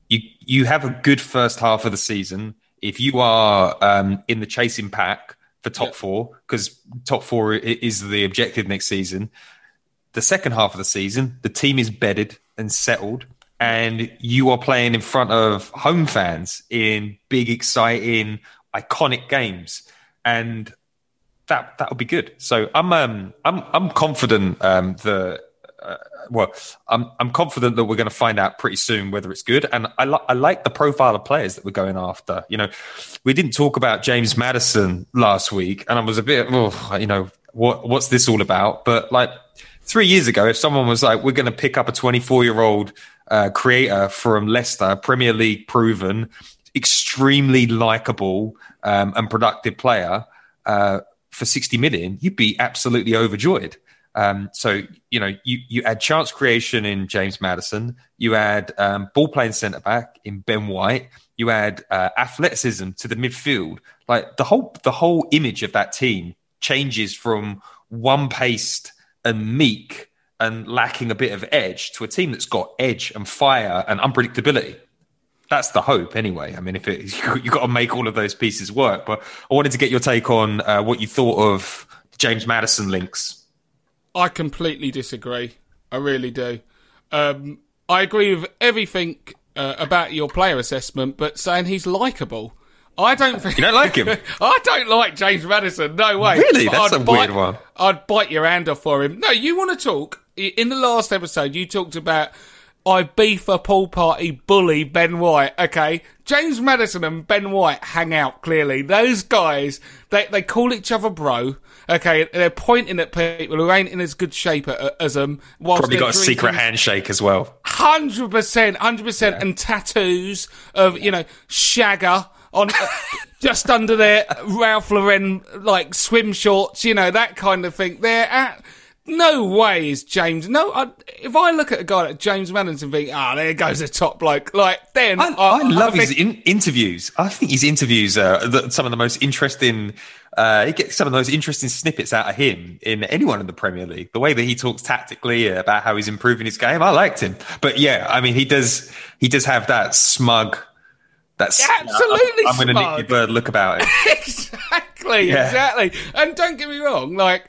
you you have a good first half of the season. If you are um, in the chasing pack, for top four because top four is the objective next season. The second half of the season, the team is bedded and settled, and you are playing in front of home fans in big, exciting, iconic games, and that that would be good. So I'm um I'm I'm confident um the uh, well, I'm I'm confident that we're going to find out pretty soon whether it's good. And I li- I like the profile of players that we're going after. You know, we didn't talk about James Maddison last week, and I was a bit, oh, you know, what what's this all about? But like three years ago, if someone was like, we're going to pick up a 24 year old uh, creator from Leicester, Premier League proven, extremely likable um, and productive player. Uh, for 60 million, you'd be absolutely overjoyed. Um, so you know, you you add chance creation in James Maddison, you add um, ball playing centre back in Ben White, you add uh, athleticism to the midfield. Like the whole the whole image of that team changes from one paced and meek and lacking a bit of edge to a team that's got edge and fire and unpredictability. That's the hope, anyway. I mean, if it, you've got to make all of those pieces work. But I wanted to get your take on uh, what you thought of James Maddison links
I completely disagree. I really do. Um, I agree with everything uh, about your player assessment, but saying he's likable. I don't think
you don't like him.
I don't like James Maddison. No way.
Really, that's I'd a
bite,
weird one.
I'd bite your hand off for him. No, you want to talk? In the last episode, you talked about I beef a pool party bully Ben White. Okay, James Maddison and Ben White hang out. Clearly, those guys they they call each other bro. Okay, they're pointing at people who ain't in as good shape as them.
Probably got a secret handshake as well.
Hundred percent, hundred percent, and tattoos of you know Shagger on uh, just under their Ralph Lauren like swim shorts, you know that kind of thing. They're at no way is James. No, I, if I look at a guy like James Maddison and think, ah, oh, there goes a top bloke, like then
I, I, I love his in, interviews. I think his interviews are the, some of the most interesting. Uh, he gets some of the most interesting snippets out of him in anyone in the Premier League. The way that he talks tactically about how he's improving his game, I liked him. But yeah, I mean, he does he does have that smug. That's
absolutely.
I'm, I'm going to nick your bird look about it.
exactly, yeah. exactly. And don't get me wrong, like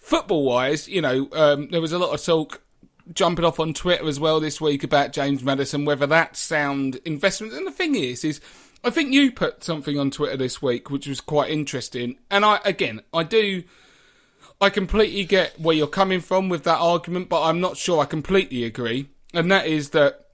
football wise, you know, um, there was a lot of talk jumping off on Twitter as well this week about James Maddison, whether that's sound investment. And the thing is, is I think you put something on Twitter this week which was quite interesting. And I, again, I do, I completely get where you're coming from with that argument, but I'm not sure I completely agree. And that is that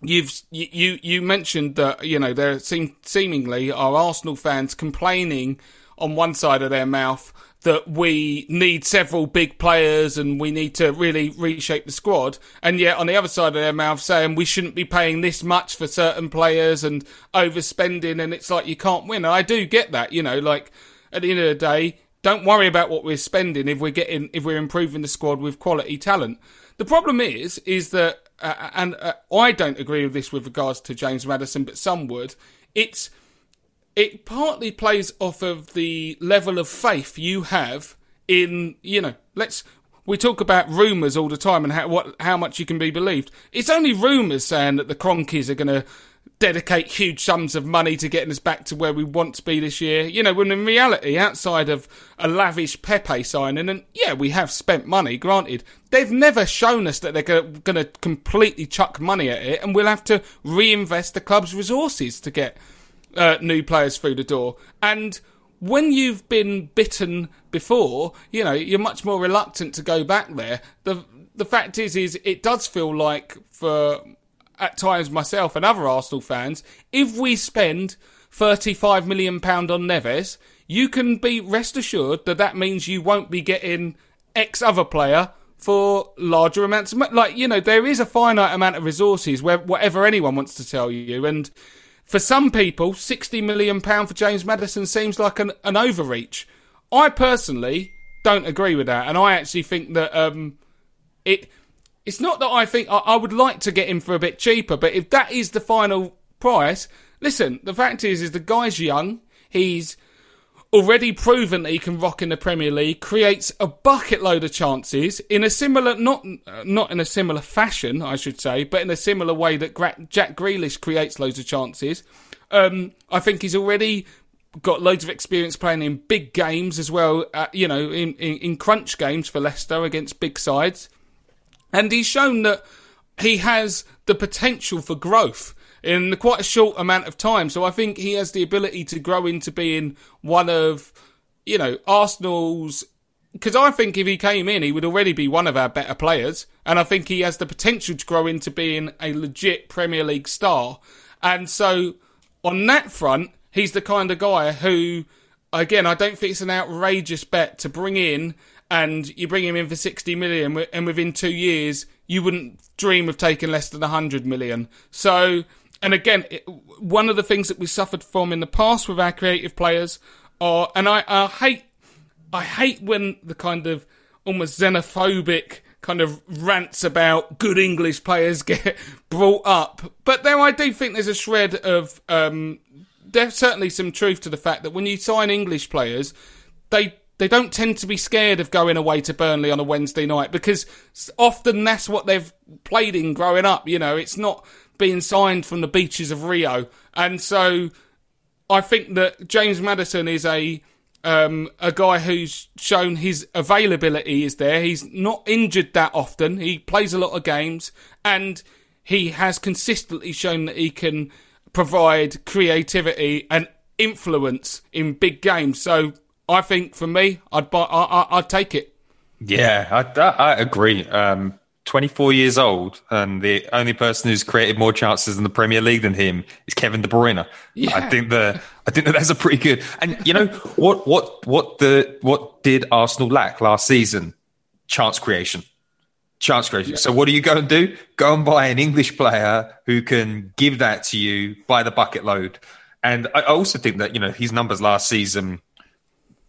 you've you you mentioned that you know there seem seemingly are Arsenal fans complaining on one side of their mouth that we need several big players and we need to really reshape the squad. And yet on the other side of their mouth saying we shouldn't be paying this much for certain players and overspending. And it's like you can't win. I do get that, you know, like at the end of the day, don't worry about what we're spending if we're getting, if we're improving the squad with quality talent. The problem is, is that, uh, and uh, I don't agree with this with regards to James Maddison, but some would. It's, it partly plays off of the level of faith you have in, you know, let's, we talk about rumours all the time and how, what, how much you can be believed. It's only rumours saying that the Kroenkes are going to dedicate huge sums of money to getting us back to where we want to be this year. You know, when in reality, outside of a lavish Pepe signing, and yeah, we have spent money, granted, they've never shown us that they're going to completely chuck money at it, and we'll have to reinvest the club's resources to get uh, new players through the door. And when you've been bitten before, you know, you're much more reluctant to go back there. The the fact is is it does feel like for at times myself and other Arsenal fans, if we spend 35 million pound on Neves, you can be rest assured that that means you won't be getting X other player for larger amounts. Like, you know, there is a finite amount of resources where whatever anyone wants to tell you. And for some people, £60 million for James Maddison seems like an, an overreach. I personally don't agree with that. And I actually think that um, it. It's not that I think I, I would like to get him for a bit cheaper, but if that is the final price, listen, the fact is, is the guy's young. He's already proven that he can rock in the Premier League, creates a bucket load of chances in a similar, not not in a similar fashion, I should say, but in a similar way that Jack Grealish creates loads of chances. Um, I think he's already got loads of experience playing in big games as well. Uh, you know, in, in in crunch games for Leicester against big sides, and he's shown that he has the potential for growth in quite a short amount of time. So I think he has the ability to grow into being one of, you know, Arsenal's. Because I think if he came in, he would already be one of our better players. And I think he has the potential to grow into being a legit Premier League star. And so on that front, he's the kind of guy who, again, I don't think it's an outrageous bet to bring in and you bring him in for 60 million and within two years you wouldn't dream of taking less than 100 million. So, and again, it, one of the things that we suffered from in the past with our creative players are, and I, I hate, I hate when the kind of almost xenophobic kind of rants about good English players get brought up. But there, I do think there's a shred of, um, there's certainly some truth to the fact that when you sign English players, they they don't tend to be scared of going away to Burnley on a Wednesday night because often that's what they've played in growing up. You know, it's not being signed from the beaches of Rio, and so I think that James Maddison is a um, a guy who's shown his availability is there. He's not injured that often. He plays a lot of games, and he has consistently shown that he can provide creativity and influence in big games. So I think for me, I'd buy, I, I, would take it.
Yeah, I, I agree. Um, 24 years old, and the only person who's created more chances in the Premier League than him is Kevin De Bruyne. Yeah. I think the I think that that's a pretty good. And you know what what what the what did Arsenal lack last season? Chance creation. Chance creation. Yeah. So what do you go and do? Go and buy an English player who can give that to you by the bucket load. And I also think that you know his numbers last season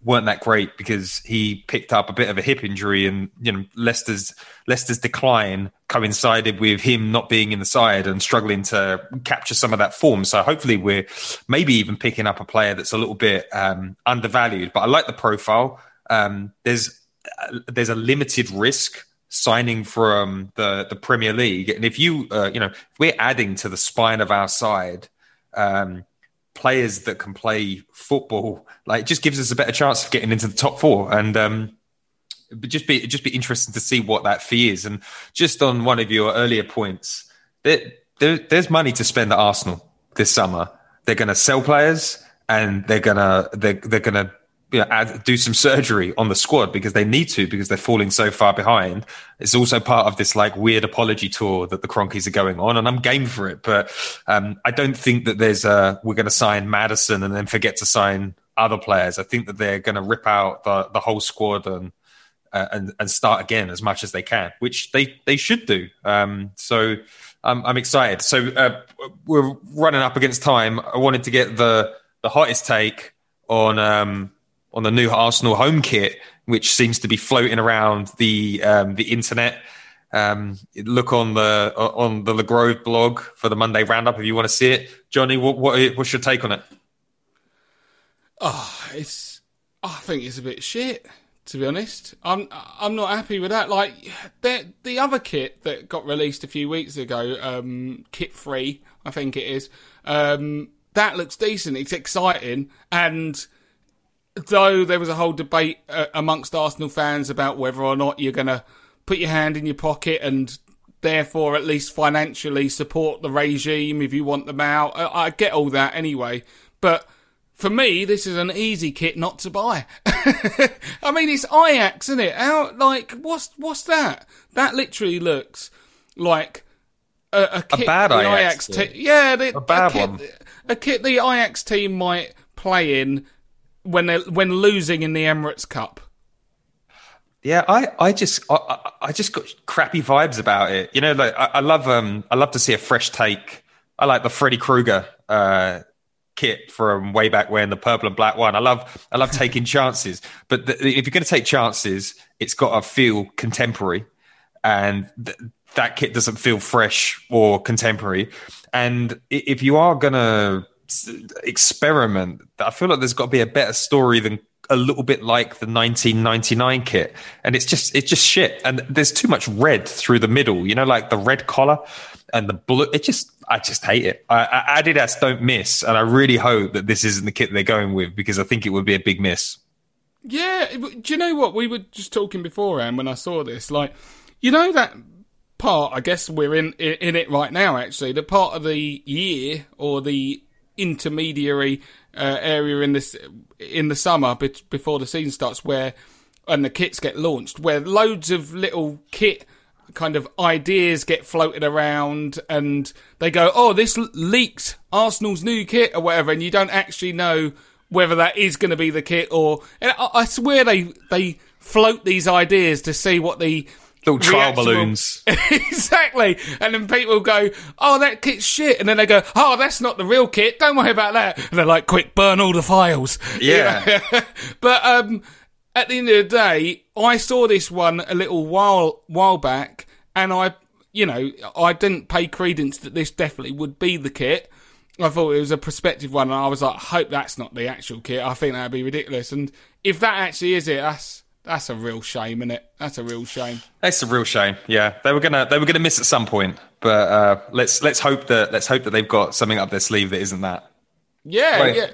weren't that great because he picked up a bit of a hip injury, and you know Leicester's Leicester's decline coincided with him not being in the side and struggling to capture some of that form. So hopefully we're maybe even picking up a player that's a little bit um, undervalued. But I like the profile. Um, there's uh, there's a limited risk signing from the the Premier League, and if you uh, you know if we're adding to the spine of our side. Um, players that can play football, like it just gives us a better chance of getting into the top four. And um, it just be just be interesting to see what that fee is. And just on one of your earlier points, there, there, there's money to spend at Arsenal this summer. They're going to sell players, and they're gonna they're, they're going to you know, add, do some surgery on the squad because they need to because they're falling so far behind. It's also part of this like weird apology tour that the Kroenkes are going on, and I'm game for it. But um, I don't think that there's a we're going to sign Maddison and then forget to sign other players. I think that they're going to rip out the the whole squad and. Uh, and and start again as much as they can, which they they should do. Um, so I'm I'm excited. So uh, we're running up against time. I wanted to get the the hottest take on um, on the new Arsenal home kit, which seems to be floating around the um, the internet. Um, look on the on the Le Grove blog for the Monday roundup if you want to see it. Johnny, what, what what's your take on it?
Oh, it's I think it's a bit shit to be honest. I'm I'm not happy with that. Like the the other kit that got released a few weeks ago, um, kit free, I think it is. Um, that looks decent. It's exciting, and though there was a whole debate uh, amongst Arsenal fans about whether or not you're going to put your hand in your pocket and therefore at least financially support the regime if you want them out. I, I get all that anyway, but for me, this is an easy kit not to buy. I mean, it's Ajax, isn't it? How like what's what's that? That literally looks like a, a kit
a bad
the
Ajax,
Ajax team. Yeah, the,
a bad
a kit,
one.
A kit the Ajax team might play in when they when losing in the Emirates Cup.
Yeah, I, I just I, I just got crappy vibes about it. You know, like I, I love um I love to see a fresh take. I like the Freddy Krueger uh, kit from way back when, the purple and black one. I love I love taking chances, but the, if you're going to take chances, it's got to feel contemporary, and th- that kit doesn't feel fresh or contemporary. And if you are going to experiment. I feel like there's got to be a better story than a little bit like the 1999 kit, and it's just it's just shit. And there's too much red through the middle. You know, like the red collar and the blue. It just I just hate it. I, I, Adidas don't miss, and I really hope that this isn't the kit they're going with because I think it would be a big miss.
Yeah, do you know what we were just talking beforehand when I saw this? Like, you know that part. I guess we're in in it right now. Actually, the part of the year or the intermediary uh, area in this in the summer before the season starts, where and the kits get launched, where loads of little kit kind of ideas get floated around and they go, oh, this leaks Arsenal's new kit or whatever, and you don't actually know whether that is going to be the kit or. I, I swear they they float these ideas to see what the
little trial balloons.
exactly. And then people go, oh, that kit's shit. And then they go, oh, that's not the real kit. Don't worry about that. And they're like, quick, burn all the files.
Yeah.
but um, at the end of the day, I saw this one a little while while back, and I, you know, I didn't pay credence that this definitely would be the kit. I thought it was a prospective one, and I was like, I hope that's not the actual kit. I think that'd be ridiculous. And if that actually is it, that's that's a real shame, isn't it? That's a real shame.
That's a real shame. Yeah, they were gonna they were gonna miss at some point, but uh, let's let's hope that let's hope that they've got something up their sleeve that isn't that.
Yeah, right. yeah.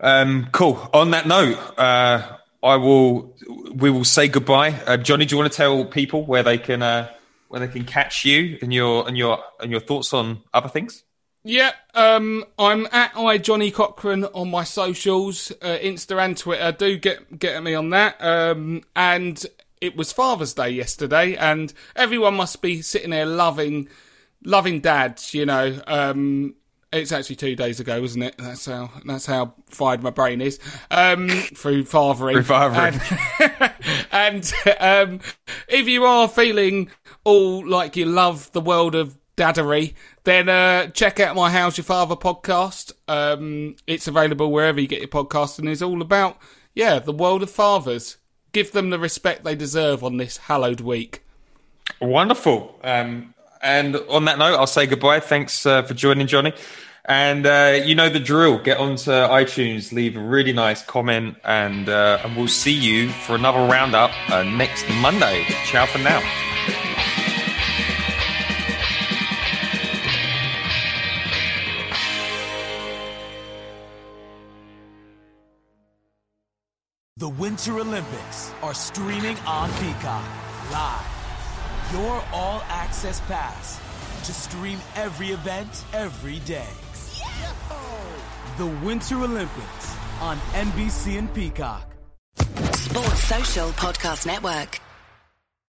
Um, cool. On that note, uh, I will we will say goodbye. Uh, Johnny, do you want to tell people where they can uh, where they can catch you and your and your and your thoughts on other things?
Yeah, um, I'm at I Johnny Cochran on my socials, uh, Insta and Twitter. Do get get at me on that. Um, and it was Father's Day yesterday, and everyone must be sitting there loving, loving dads. You know, um, it's actually two days ago, isn't it? That's how that's how fired my brain is um, through fathering.
Through fathering.
And, and um, if you are feeling all like you love the world of daddery, then uh, check out my How's Your Father podcast. Um, it's available wherever you get your podcast and is all about, yeah, the world of fathers. Give them the respect they deserve on this hallowed week.
Wonderful. Um, and on that note, I'll say goodbye. Thanks uh, for joining, Johnny. And uh, you know the drill. Get onto iTunes, leave a really nice comment, and uh, and we'll see you for another roundup uh, next Monday. Ciao for now.
The Winter Olympics are streaming on Peacock live. Your all access pass to stream every event every day. The Winter Olympics on NBC and Peacock.
Sports Social Podcast Network.